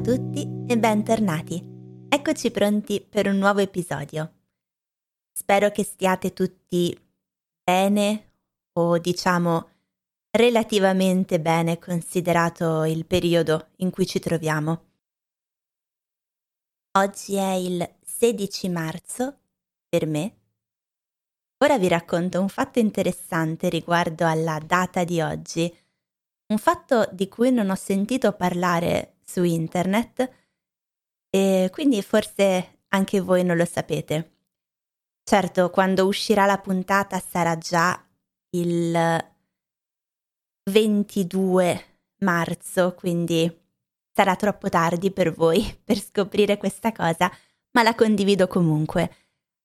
a tutti e bentornati. Eccoci pronti per un nuovo episodio. Spero che stiate tutti bene o diciamo relativamente bene considerato il periodo in cui ci troviamo. Oggi è il 16 marzo per me. Ora vi racconto un fatto interessante riguardo alla data di oggi, un fatto di cui non ho sentito parlare su internet e quindi forse anche voi non lo sapete. Certo, quando uscirà la puntata sarà già il 22 marzo, quindi sarà troppo tardi per voi per scoprire questa cosa, ma la condivido comunque.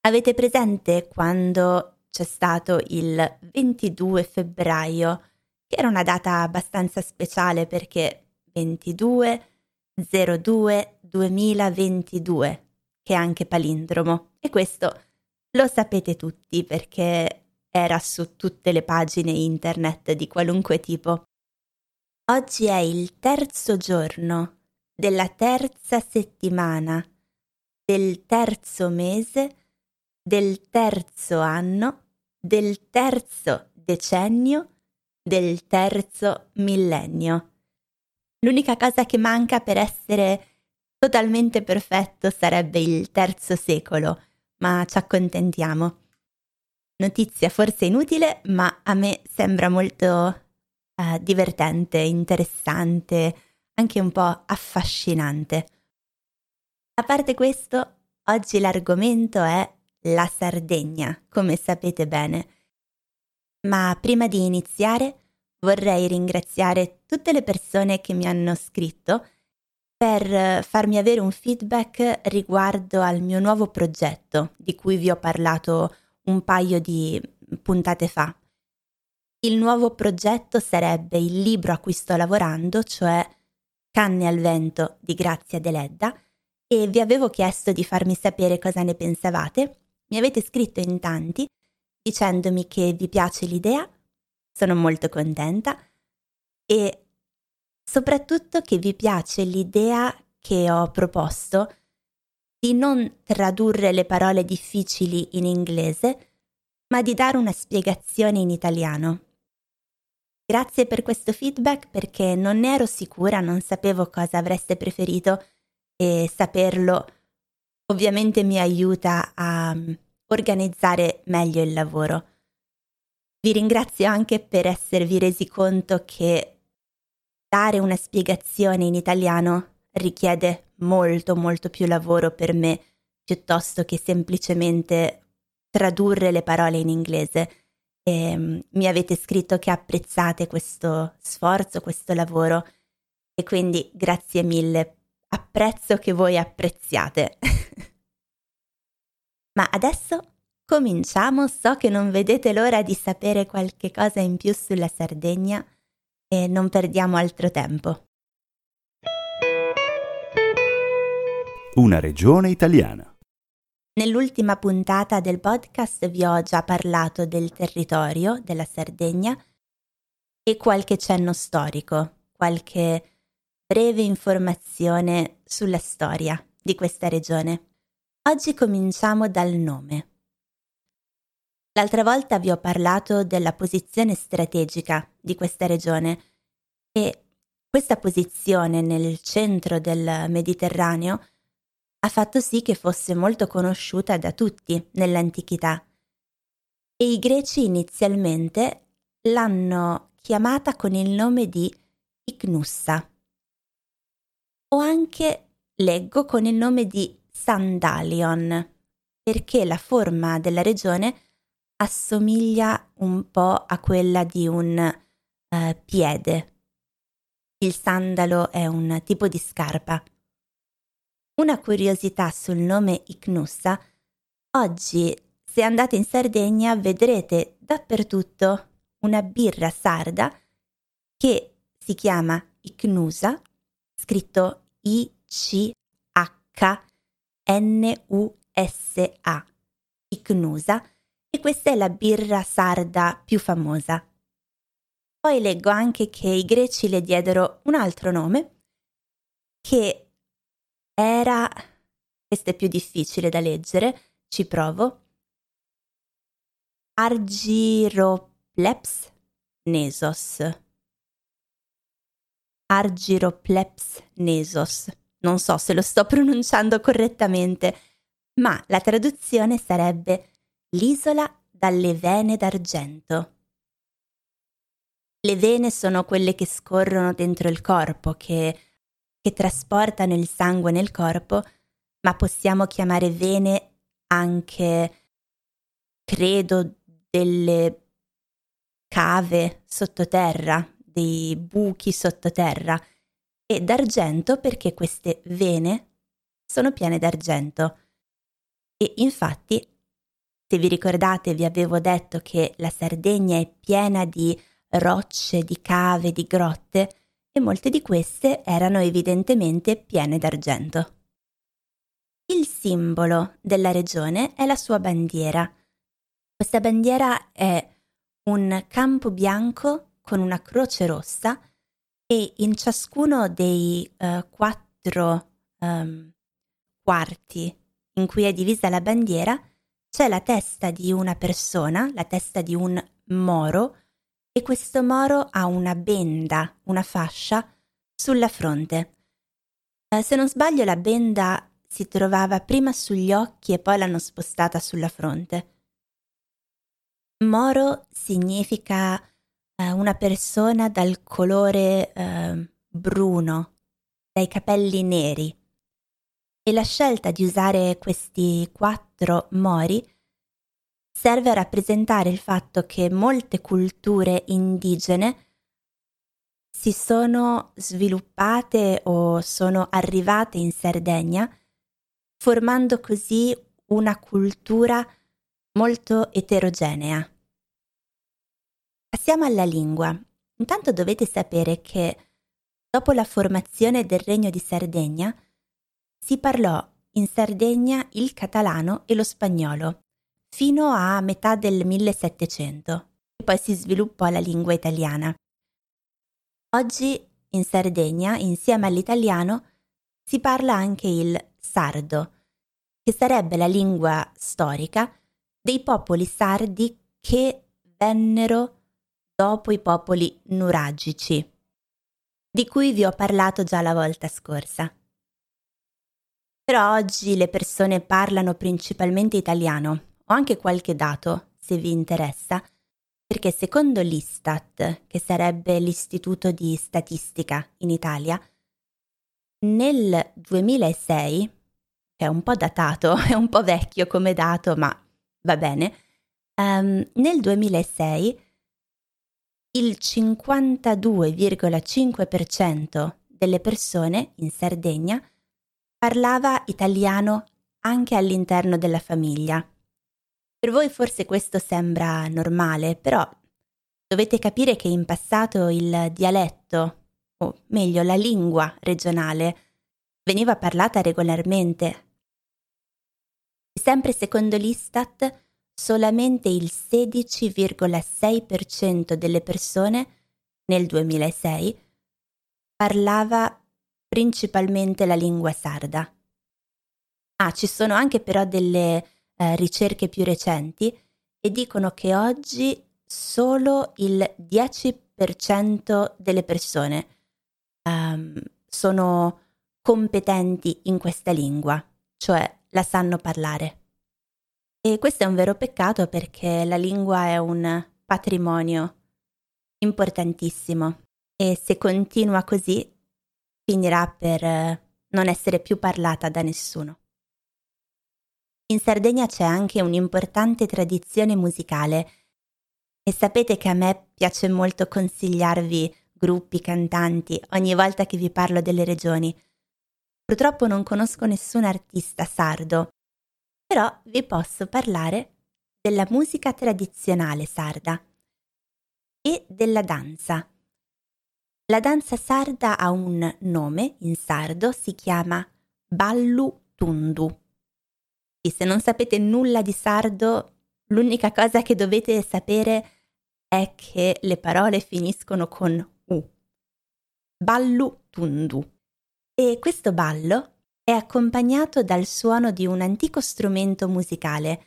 Avete presente quando c'è stato il 22 febbraio, che era una data abbastanza speciale perché 22 02 2022, che è anche palindromo, e questo lo sapete tutti perché era su tutte le pagine internet di qualunque tipo. Oggi è il terzo giorno della terza settimana del terzo mese del terzo anno del terzo decennio del terzo millennio. L'unica cosa che manca per essere totalmente perfetto sarebbe il terzo secolo, ma ci accontentiamo. Notizia forse inutile, ma a me sembra molto eh, divertente, interessante, anche un po' affascinante. A parte questo, oggi l'argomento è la Sardegna, come sapete bene. Ma prima di iniziare vorrei ringraziare tutte le persone che mi hanno scritto per farmi avere un feedback riguardo al mio nuovo progetto di cui vi ho parlato un paio di puntate fa. Il nuovo progetto sarebbe il libro a cui sto lavorando, cioè Canne al vento di Grazia Deledda, e vi avevo chiesto di farmi sapere cosa ne pensavate. Mi avete scritto in tanti dicendomi che vi piace l'idea, sono molto contenta e soprattutto che vi piace l'idea che ho proposto di non tradurre le parole difficili in inglese, ma di dare una spiegazione in italiano. Grazie per questo feedback perché non ne ero sicura, non sapevo cosa avreste preferito e saperlo ovviamente mi aiuta a organizzare meglio il lavoro. Vi ringrazio anche per esservi resi conto che dare una spiegazione in italiano richiede molto molto più lavoro per me piuttosto che semplicemente tradurre le parole in inglese. E, um, mi avete scritto che apprezzate questo sforzo, questo lavoro e quindi grazie mille. Apprezzo che voi apprezziate. Ma adesso cominciamo, so che non vedete l'ora di sapere qualche cosa in più sulla Sardegna e non perdiamo altro tempo. Una regione italiana. Nell'ultima puntata del podcast vi ho già parlato del territorio della Sardegna e qualche cenno storico, qualche breve informazione sulla storia di questa regione. Oggi cominciamo dal nome. L'altra volta vi ho parlato della posizione strategica di questa regione e questa posizione nel centro del Mediterraneo ha fatto sì che fosse molto conosciuta da tutti nell'antichità. E i greci inizialmente l'hanno chiamata con il nome di Icnussa o anche leggo con il nome di Sandalion, perché la forma della regione assomiglia un po' a quella di un uh, piede. Il sandalo è un tipo di scarpa. Una curiosità sul nome Icnussa, oggi se andate in Sardegna vedrete dappertutto una birra sarda che si chiama Icnusa, scritto I-C-H N-U-S-A, Icnusa, e questa è la birra sarda più famosa. Poi leggo anche che i greci le diedero un altro nome, che era, questo è più difficile da leggere, ci provo, Argiropleps nesos. Argiropleps nesos. Non so se lo sto pronunciando correttamente, ma la traduzione sarebbe l'isola dalle vene d'argento. Le vene sono quelle che scorrono dentro il corpo, che, che trasportano il sangue nel corpo, ma possiamo chiamare vene anche, credo, delle cave sottoterra, dei buchi sottoterra, e d'argento perché queste vene sono piene d'argento. E infatti, se vi ricordate, vi avevo detto che la Sardegna è piena di rocce, di cave, di grotte, e molte di queste erano evidentemente piene d'argento. Il simbolo della regione è la sua bandiera. Questa bandiera è un campo bianco con una croce rossa e in ciascuno dei uh, quattro um, quarti in cui è divisa la bandiera c'è la testa di una persona, la testa di un moro, e questo moro ha una benda, una fascia, sulla fronte. Eh, se non sbaglio la benda si trovava prima sugli occhi e poi l'hanno spostata sulla fronte. Moro significa eh, una persona dal colore eh, bruno, dai capelli neri. E la scelta di usare questi quattro mori serve a rappresentare il fatto che molte culture indigene si sono sviluppate o sono arrivate in Sardegna, formando così una cultura molto eterogenea. Passiamo alla lingua. Intanto dovete sapere che dopo la formazione del Regno di Sardegna si parlò in Sardegna il catalano e lo spagnolo fino a metà del 1700 e poi si sviluppò la lingua italiana. Oggi in Sardegna, insieme all'italiano, si parla anche il sardo, che sarebbe la lingua storica dei popoli sardi che vennero dopo i popoli nuragici, di cui vi ho parlato già la volta scorsa. Però oggi le persone parlano principalmente italiano. Ho anche qualche dato, se vi interessa, perché secondo l'Istat, che sarebbe l'Istituto di Statistica in Italia, nel 2006, che è un po' datato, è un po' vecchio come dato, ma va bene, um, nel 2006 il 52,5% delle persone in Sardegna parlava italiano anche all'interno della famiglia per voi forse questo sembra normale, però dovete capire che in passato il dialetto, o meglio la lingua regionale, veniva parlata regolarmente. Sempre secondo l'Istat, solamente il 16,6% delle persone nel 2006 parlava principalmente la lingua sarda. Ah, ci sono anche però delle eh, ricerche più recenti e dicono che oggi solo il 10% delle persone um, sono competenti in questa lingua, cioè la sanno parlare. E questo è un vero peccato perché la lingua è un patrimonio importantissimo e se continua così finirà per eh, non essere più parlata da nessuno. In Sardegna c'è anche un'importante tradizione musicale e sapete che a me piace molto consigliarvi gruppi, cantanti, ogni volta che vi parlo delle regioni. Purtroppo non conosco nessun artista sardo, però vi posso parlare della musica tradizionale sarda e della danza. La danza sarda ha un nome in sardo, si chiama Ballu Tundu. E se non sapete nulla di sardo, l'unica cosa che dovete sapere è che le parole finiscono con U. Ballu tundu. E questo ballo è accompagnato dal suono di un antico strumento musicale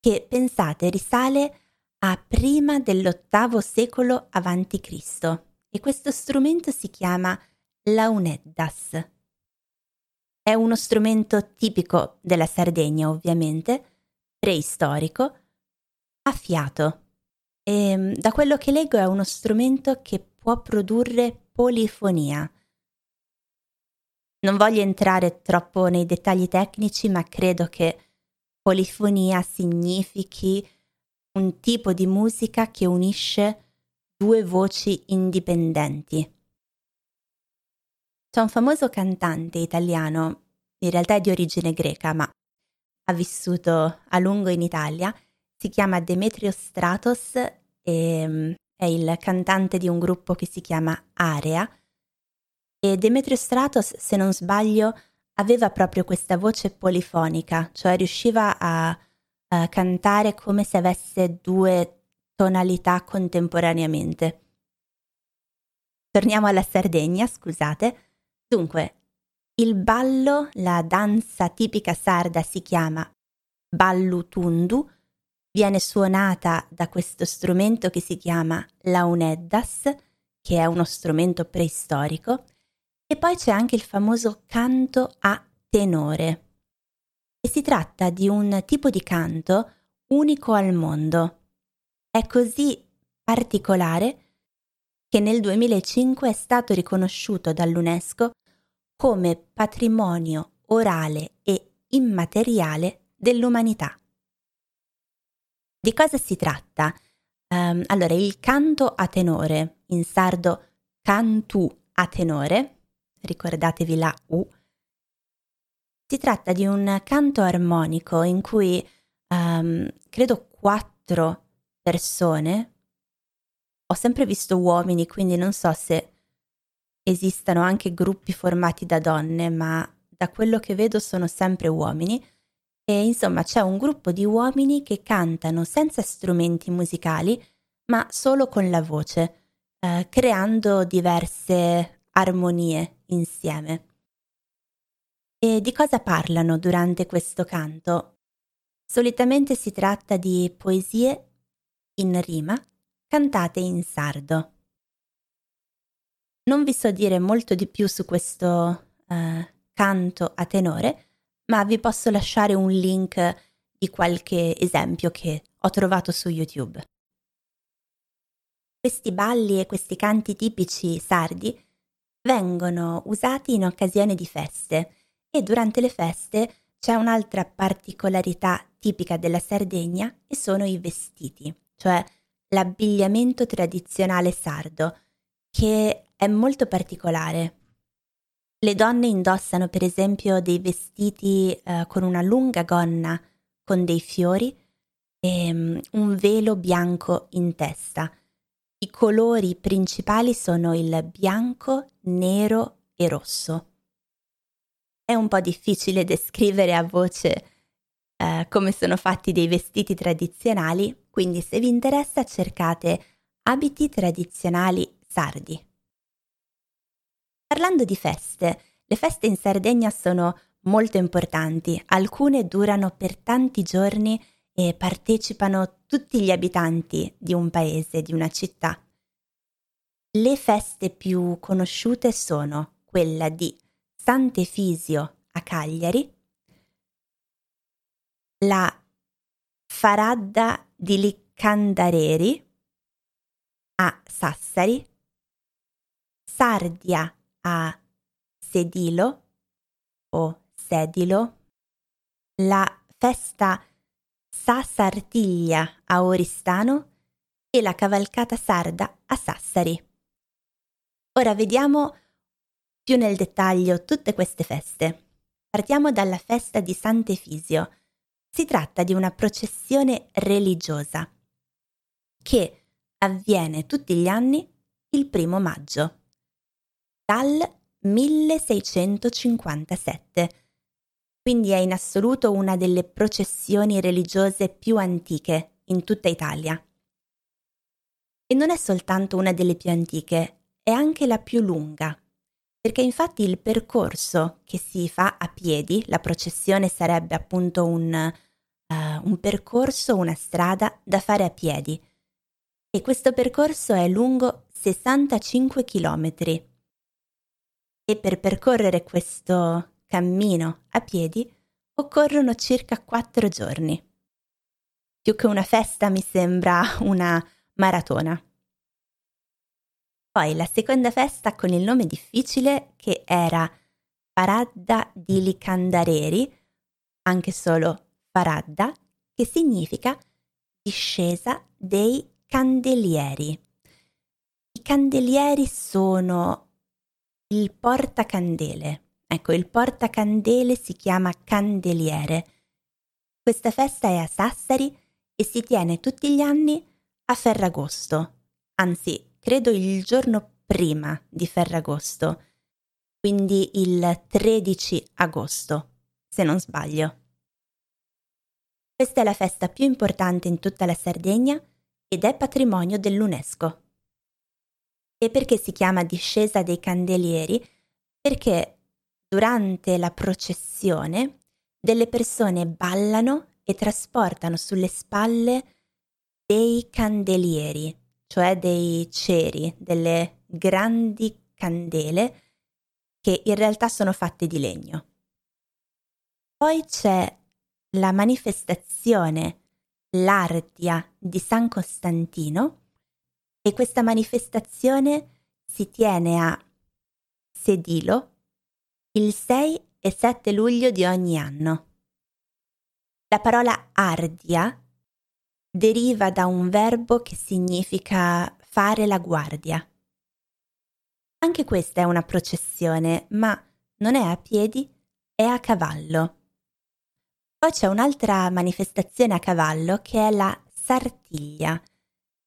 che, pensate, risale a prima dell'ottavo secolo a.C. e questo strumento si chiama launeddas. È uno strumento tipico della Sardegna, ovviamente, preistorico, a fiato. E mm, da quello che leggo è uno strumento che può produrre polifonia. Non voglio entrare troppo nei dettagli tecnici, ma credo che polifonia significhi un tipo di musica che unisce due voci indipendenti. C'è un famoso cantante italiano, in realtà è di origine greca, ma ha vissuto a lungo in Italia, si chiama Demetrio Stratos e mm, è il cantante di un gruppo che si chiama Area e Demetrio Stratos, se non sbaglio, aveva proprio questa voce polifonica, cioè riusciva a, a cantare come se avesse due tonalità contemporaneamente. Torniamo alla Sardegna, scusate. Dunque, il ballo, la danza tipica sarda si chiama ballutundu, viene suonata da questo strumento che si chiama launeddas, che è uno strumento preistorico, e poi c'è anche il famoso canto a tenore. E si tratta di un tipo di canto unico al mondo. È così particolare che nel 2005 è stato riconosciuto dall'UNESCO come patrimonio orale e immateriale dell'umanità. Di cosa si tratta? Um, allora, il canto a tenore, in sardo cantu a tenore, ricordatevi la U, si tratta di un canto armonico in cui um, credo quattro persone, ho sempre visto uomini, quindi non so se esistano anche gruppi formati da donne, ma da quello che vedo sono sempre uomini. E insomma c'è un gruppo di uomini che cantano senza strumenti musicali, ma solo con la voce, eh, creando diverse armonie insieme. E di cosa parlano durante questo canto? Solitamente si tratta di poesie in rima cantate in sardo. Non vi so dire molto di più su questo eh, canto a tenore, ma vi posso lasciare un link di qualche esempio che ho trovato su YouTube. Questi balli e questi canti tipici sardi vengono usati in occasione di feste e durante le feste c'è un'altra particolarità tipica della Sardegna e sono i vestiti, cioè l'abbigliamento tradizionale sardo, che è molto particolare. Le donne indossano per esempio dei vestiti eh, con una lunga gonna con dei fiori e um, un velo bianco in testa. I colori principali sono il bianco, nero e rosso. È un po' difficile descrivere a voce eh, come sono fatti dei vestiti tradizionali, quindi se vi interessa cercate abiti tradizionali sardi. Parlando di feste, le feste in Sardegna sono molto importanti, alcune durano per tanti giorni e partecipano tutti gli abitanti di un paese, di una città. Le feste più conosciute sono quella di Sant'Efisio a Cagliari, la Faradda di Liccandareri a Sassari, Sardia a Sedilo o Sedilo, la festa Sassartiglia a Oristano e la cavalcata sarda a Sassari. Ora vediamo più nel dettaglio tutte queste feste. Partiamo dalla festa di Sant'Efisio. Si tratta di una processione religiosa che avviene tutti gli anni il primo maggio dal 1657, quindi è in assoluto una delle processioni religiose più antiche in tutta Italia. E non è soltanto una delle più antiche, è anche la più lunga. Perché infatti il percorso che si fa a piedi, la processione sarebbe appunto un, uh, un percorso, una strada da fare a piedi. E questo percorso è lungo 65 km. E per percorrere questo cammino a piedi occorrono circa 4 giorni. Più che una festa mi sembra una maratona. Poi la seconda festa con il nome difficile che era Faradda di Licandareri, anche solo Faradda, che significa discesa dei candelieri. I candelieri sono il portacandele. Ecco, il portacandele si chiama candeliere. Questa festa è a Sassari e si tiene tutti gli anni a Ferragosto, anzi credo il giorno prima di Ferragosto, quindi il 13 agosto, se non sbaglio. Questa è la festa più importante in tutta la Sardegna ed è patrimonio dell'UNESCO. E perché si chiama discesa dei candelieri? Perché durante la processione delle persone ballano e trasportano sulle spalle dei candelieri, cioè dei ceri, delle grandi candele che in realtà sono fatte di legno. Poi c'è la manifestazione l'Ardia di San Costantino e questa manifestazione si tiene a Sedilo il 6 e 7 luglio di ogni anno. La parola Ardia deriva da un verbo che significa fare la guardia. Anche questa è una processione, ma non è a piedi, è a cavallo. Poi c'è un'altra manifestazione a cavallo che è la Sartiglia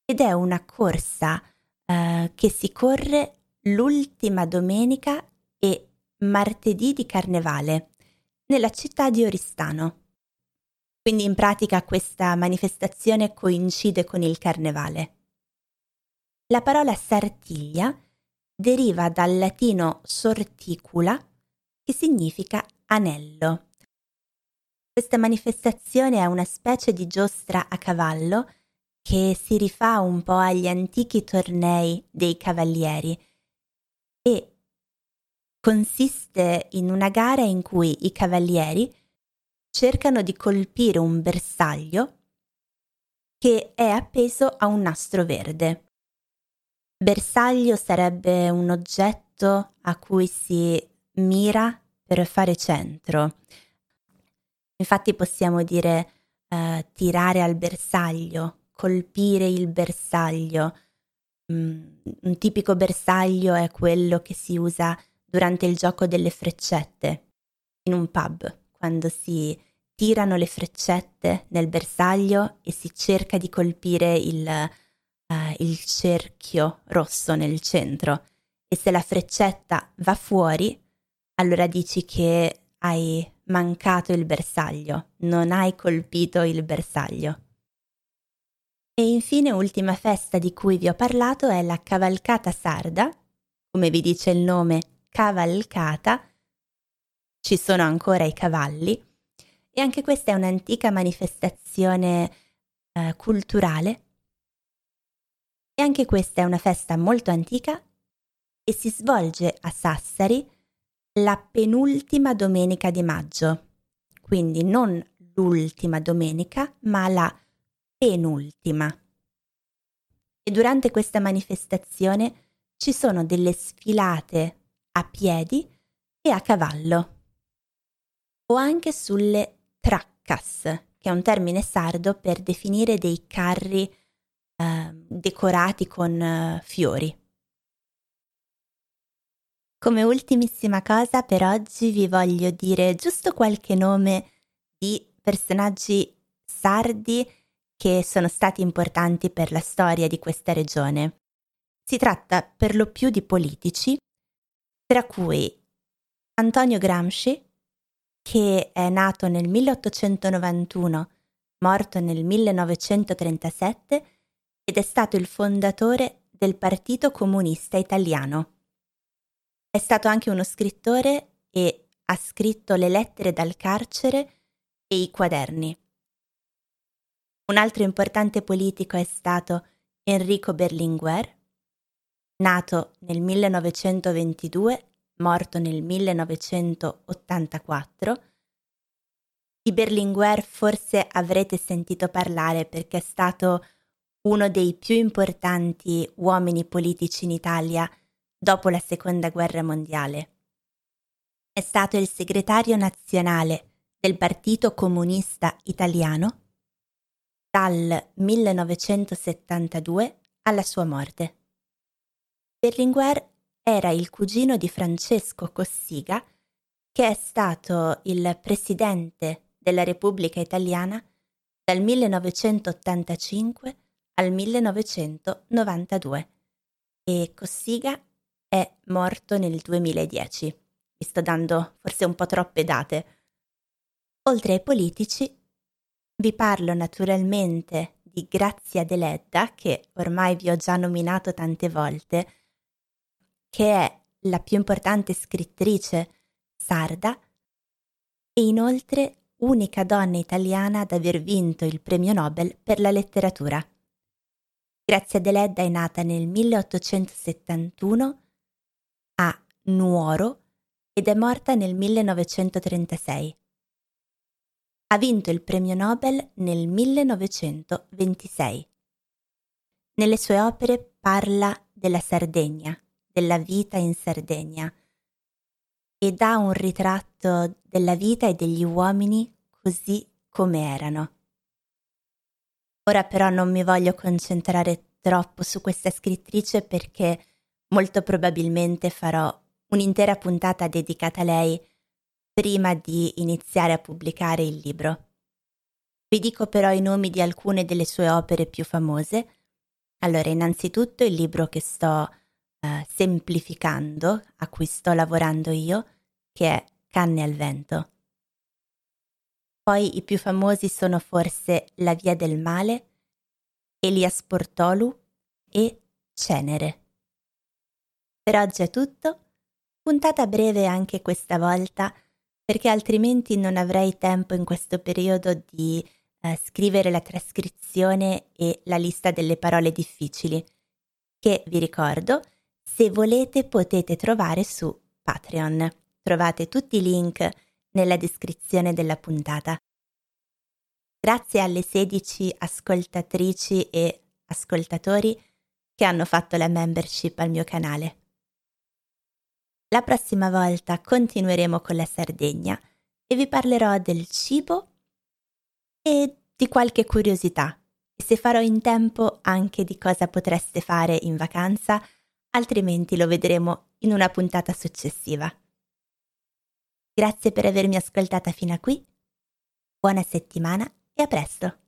ed è una corsa eh, che si corre l'ultima domenica e martedì di carnevale nella città di Oristano. Quindi in pratica questa manifestazione coincide con il carnevale. La parola sartiglia deriva dal latino sorticula, che significa anello. Questa manifestazione è una specie di giostra a cavallo che si rifà un po' agli antichi tornei dei cavalieri e consiste in una gara in cui i cavalieri cercano di colpire un bersaglio che è appeso a un nastro verde. Bersaglio sarebbe un oggetto a cui si mira per fare centro. Infatti possiamo dire eh, tirare al bersaglio, colpire il bersaglio. Mm, un tipico bersaglio è quello che si usa durante il gioco delle freccette in un pub quando si tirano le freccette nel bersaglio e si cerca di colpire il, uh, il cerchio rosso nel centro. E se la freccetta va fuori, allora dici che hai mancato il bersaglio, non hai colpito il bersaglio. E infine, ultima festa di cui vi ho parlato è la cavalcata sarda, come vi dice il nome, cavalcata, ci sono ancora i cavalli. E anche questa è un'antica manifestazione eh, culturale. E anche questa è una festa molto antica e si svolge a Sassari la penultima domenica di maggio, quindi non l'ultima domenica, ma la penultima. E durante questa manifestazione ci sono delle sfilate a piedi e a cavallo o anche sulle traccas, che è un termine sardo per definire dei carri eh, decorati con eh, fiori. Come ultimissima cosa per oggi vi voglio dire giusto qualche nome di personaggi sardi che sono stati importanti per la storia di questa regione. Si tratta per lo più di politici, tra cui Antonio Gramsci, che è nato nel 1891, morto nel 1937 ed è stato il fondatore del Partito Comunista Italiano. È stato anche uno scrittore e ha scritto le lettere dal carcere e i quaderni. Un altro importante politico è stato Enrico Berlinguer, nato nel 1922, morto nel 1984. Di Berlinguer forse avrete sentito parlare perché è stato uno dei più importanti uomini politici in Italia dopo la Seconda Guerra Mondiale. È stato il segretario nazionale del Partito Comunista Italiano dal 1972 alla sua morte. Berlinguer era il cugino di Francesco Cossiga, che è stato il presidente della Repubblica Italiana dal 1985 al 1992 e Cossiga è morto nel 2010. Vi sto dando forse un po' troppe date. Oltre ai politici, vi parlo naturalmente di Grazia Deledda, che ormai vi ho già nominato tante volte, che è la più importante scrittrice sarda e inoltre unica donna italiana ad aver vinto il premio Nobel per la letteratura. Grazia Deledda è nata nel 1871 a Nuoro ed è morta nel 1936 ha vinto il premio Nobel nel 1926. Nelle sue opere parla della Sardegna, della vita in Sardegna e dà un ritratto della vita e degli uomini così come erano. Ora però non mi voglio concentrare troppo su questa scrittrice perché molto probabilmente farò un'intera puntata dedicata a lei prima di iniziare a pubblicare il libro. Vi dico però i nomi di alcune delle sue opere più famose. Allora, innanzitutto il libro che sto eh, semplificando, a cui sto lavorando io, che è Canne al vento. Poi i più famosi sono forse La via del male, Elias Portolu e Cenere. Per oggi è tutto. Puntata breve anche questa volta perché altrimenti non avrei tempo in questo periodo di eh, scrivere la trascrizione e la lista delle parole difficili, che vi ricordo, se volete potete trovare su Patreon. Trovate tutti i link nella descrizione della puntata. Grazie alle 16 ascoltatrici e ascoltatori che hanno fatto la membership al mio canale. La prossima volta continueremo con la Sardegna e vi parlerò del cibo e di qualche curiosità se farò in tempo anche di cosa potreste fare in vacanza, altrimenti lo vedremo in una puntata successiva. Grazie per avermi ascoltata fino a qui, buona settimana e a presto!